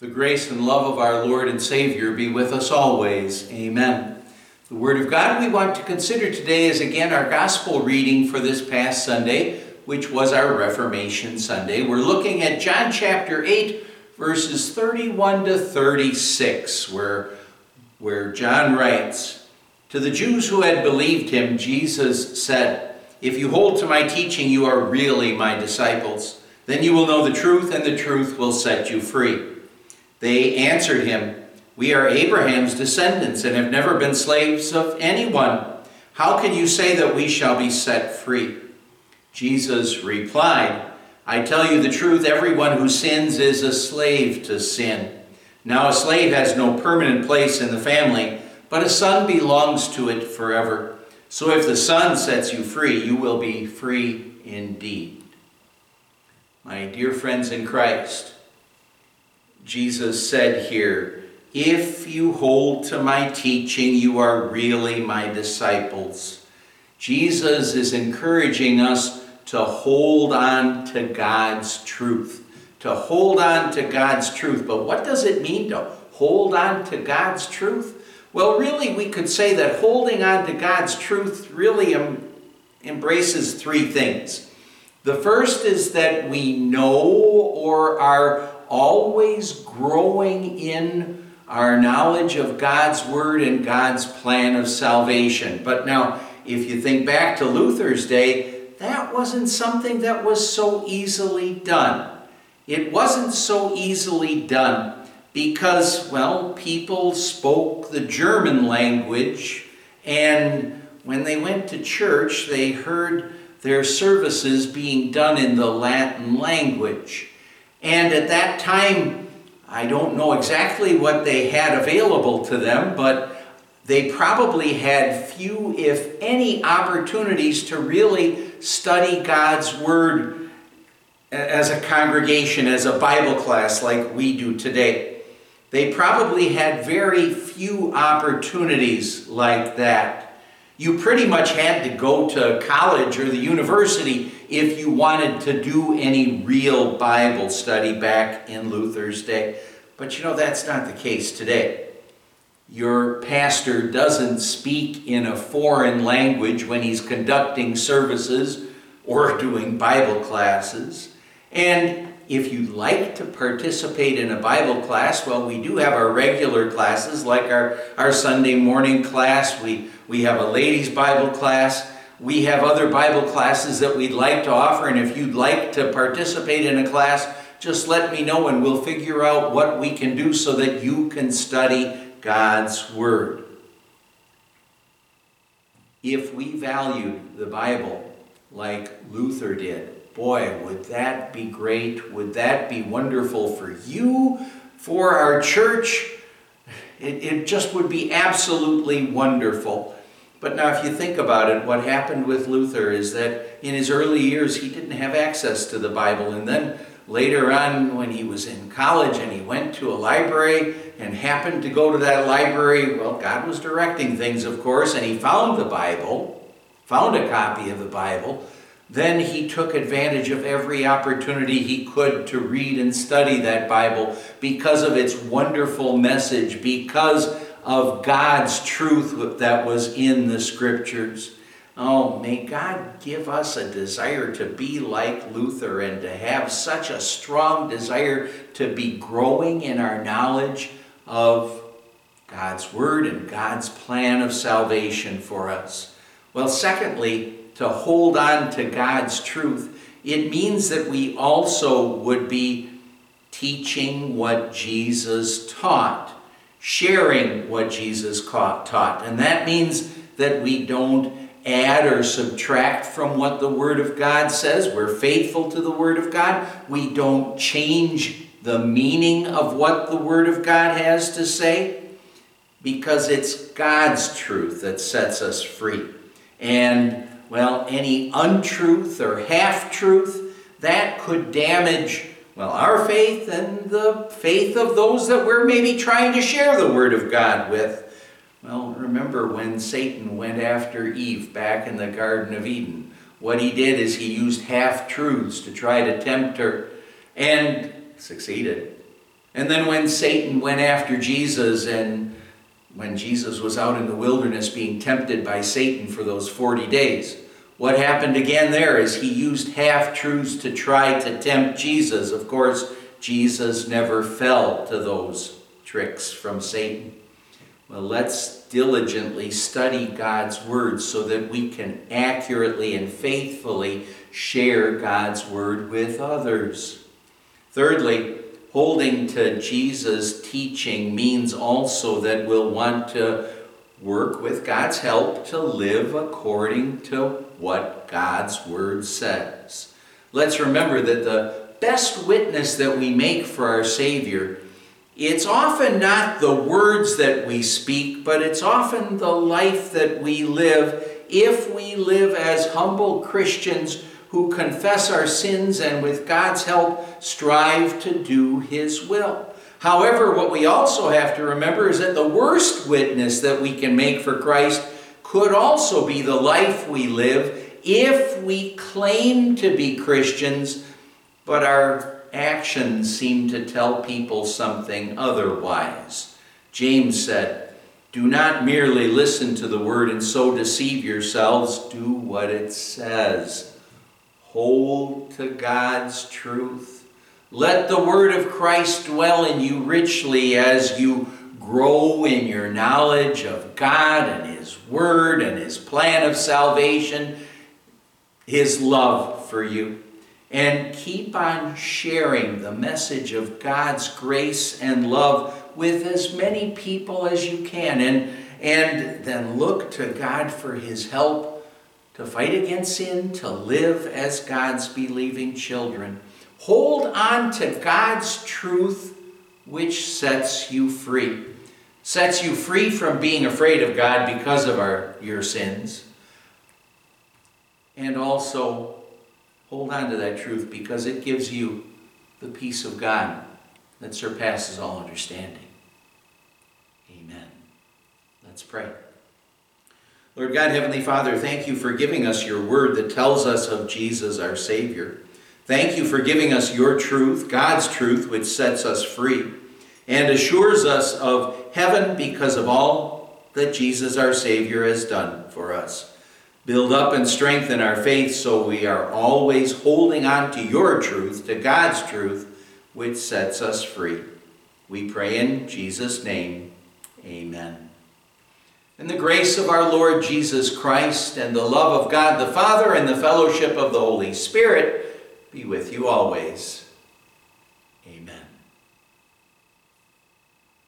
The grace and love of our Lord and Savior be with us always. Amen. The Word of God we want to consider today is again our Gospel reading for this past Sunday, which was our Reformation Sunday. We're looking at John chapter 8, verses 31 to 36, where, where John writes, To the Jews who had believed him, Jesus said, If you hold to my teaching, you are really my disciples. Then you will know the truth, and the truth will set you free. They answered him, We are Abraham's descendants and have never been slaves of anyone. How can you say that we shall be set free? Jesus replied, I tell you the truth, everyone who sins is a slave to sin. Now a slave has no permanent place in the family, but a son belongs to it forever. So if the son sets you free, you will be free indeed. My dear friends in Christ, Jesus said here, If you hold to my teaching, you are really my disciples. Jesus is encouraging us to hold on to God's truth. To hold on to God's truth. But what does it mean to hold on to God's truth? Well, really, we could say that holding on to God's truth really em- embraces three things. The first is that we know or are always growing in our knowledge of God's Word and God's plan of salvation. But now, if you think back to Luther's day, that wasn't something that was so easily done. It wasn't so easily done because, well, people spoke the German language, and when they went to church, they heard their services being done in the Latin language. And at that time, I don't know exactly what they had available to them, but they probably had few, if any, opportunities to really study God's Word as a congregation, as a Bible class like we do today. They probably had very few opportunities like that. You pretty much had to go to college or the university if you wanted to do any real Bible study back in Luther's day. But you know, that's not the case today. Your pastor doesn't speak in a foreign language when he's conducting services or doing Bible classes. And if you'd like to participate in a Bible class, well, we do have our regular classes like our, our Sunday morning class. We, we have a ladies' Bible class. We have other Bible classes that we'd like to offer. And if you'd like to participate in a class, just let me know and we'll figure out what we can do so that you can study God's Word. If we valued the Bible like Luther did, boy, would that be great? Would that be wonderful for you, for our church? It, it just would be absolutely wonderful. But now, if you think about it, what happened with Luther is that in his early years he didn't have access to the Bible. And then later on, when he was in college and he went to a library and happened to go to that library, well, God was directing things, of course, and he found the Bible, found a copy of the Bible. Then he took advantage of every opportunity he could to read and study that Bible because of its wonderful message, because of God's truth that was in the scriptures. Oh, may God give us a desire to be like Luther and to have such a strong desire to be growing in our knowledge of God's Word and God's plan of salvation for us. Well, secondly, to hold on to God's truth, it means that we also would be teaching what Jesus taught sharing what Jesus taught. And that means that we don't add or subtract from what the Word of God says. We're faithful to the Word of God. We don't change the meaning of what the Word of God has to say because it's God's truth that sets us free. And, well, any untruth or half truth, that could damage well, our faith and the faith of those that we're maybe trying to share the Word of God with. Well, remember when Satan went after Eve back in the Garden of Eden. What he did is he used half truths to try to tempt her and succeeded. And then when Satan went after Jesus and when Jesus was out in the wilderness being tempted by Satan for those 40 days, what happened again there is he used half truths to try to tempt Jesus. Of course, Jesus never fell to those tricks from Satan. Well, let's diligently study God's Word so that we can accurately and faithfully share God's Word with others. Thirdly, holding to Jesus' teaching means also that we'll want to work with God's help to live according to what God's Word says. Let's remember that the best witness that we make for our Savior, it's often not the words that we speak, but it's often the life that we live if we live as humble Christians who confess our sins and with God's help strive to do His will. However, what we also have to remember is that the worst witness that we can make for Christ could also be the life we live if we claim to be Christians, but our actions seem to tell people something otherwise. James said, Do not merely listen to the word and so deceive yourselves, do what it says. Hold to God's truth. Let the word of Christ dwell in you richly as you grow in your knowledge of God and His Word and His plan of salvation, His love for you. And keep on sharing the message of God's grace and love with as many people as you can. And, and then look to God for His help to fight against sin, to live as God's believing children. Hold on to God's truth, which sets you free. Sets you free from being afraid of God because of our, your sins. And also, hold on to that truth because it gives you the peace of God that surpasses all understanding. Amen. Let's pray. Lord God, Heavenly Father, thank you for giving us your word that tells us of Jesus, our Savior. Thank you for giving us your truth, God's truth, which sets us free and assures us of heaven because of all that Jesus, our Savior, has done for us. Build up and strengthen our faith so we are always holding on to your truth, to God's truth, which sets us free. We pray in Jesus' name. Amen. In the grace of our Lord Jesus Christ and the love of God the Father and the fellowship of the Holy Spirit be with you always.